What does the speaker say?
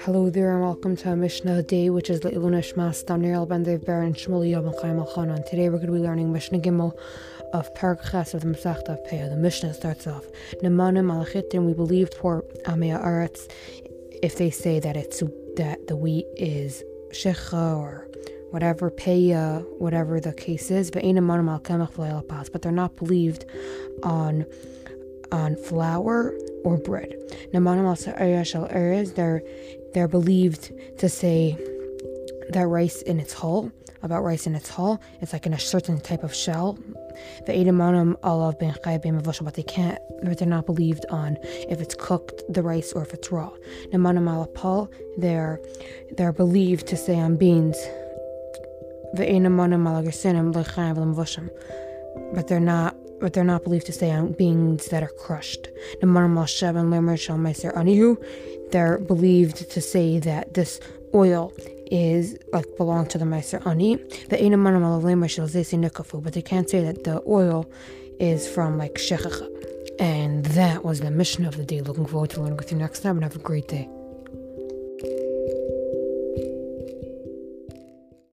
Hello there and welcome to a Mishnah Day, which is Le'ilun Shmas Daniel Ben Dev Baron Shmuli Yom Chaim Al Today we're going to be learning Mishnah Gimel of Parak of the Masechta Peah. The Mishnah starts off Nemanim Malachitim. We believe for Amei Haaretz if they say that it's that the wheat is shecha or whatever Peah, whatever the case is, but but they're not believed on on flour or bread. They're they're believed to say that rice in its hull, about rice in its hull, it's like in a certain type of shell. The Edamanam alav ben but they can't, they're not believed on if it's cooked, the rice, or if it's raw. Namanam alapal, they're they're believed to say on beans. But they're not but they're not believed to say on beans that are crushed. They're believed to say that this oil is like belong to the Maaser Ani. The but they can't say that the oil is from like Shechacha. And that was the mission of the day. Looking forward to learning with you next time and have a great day.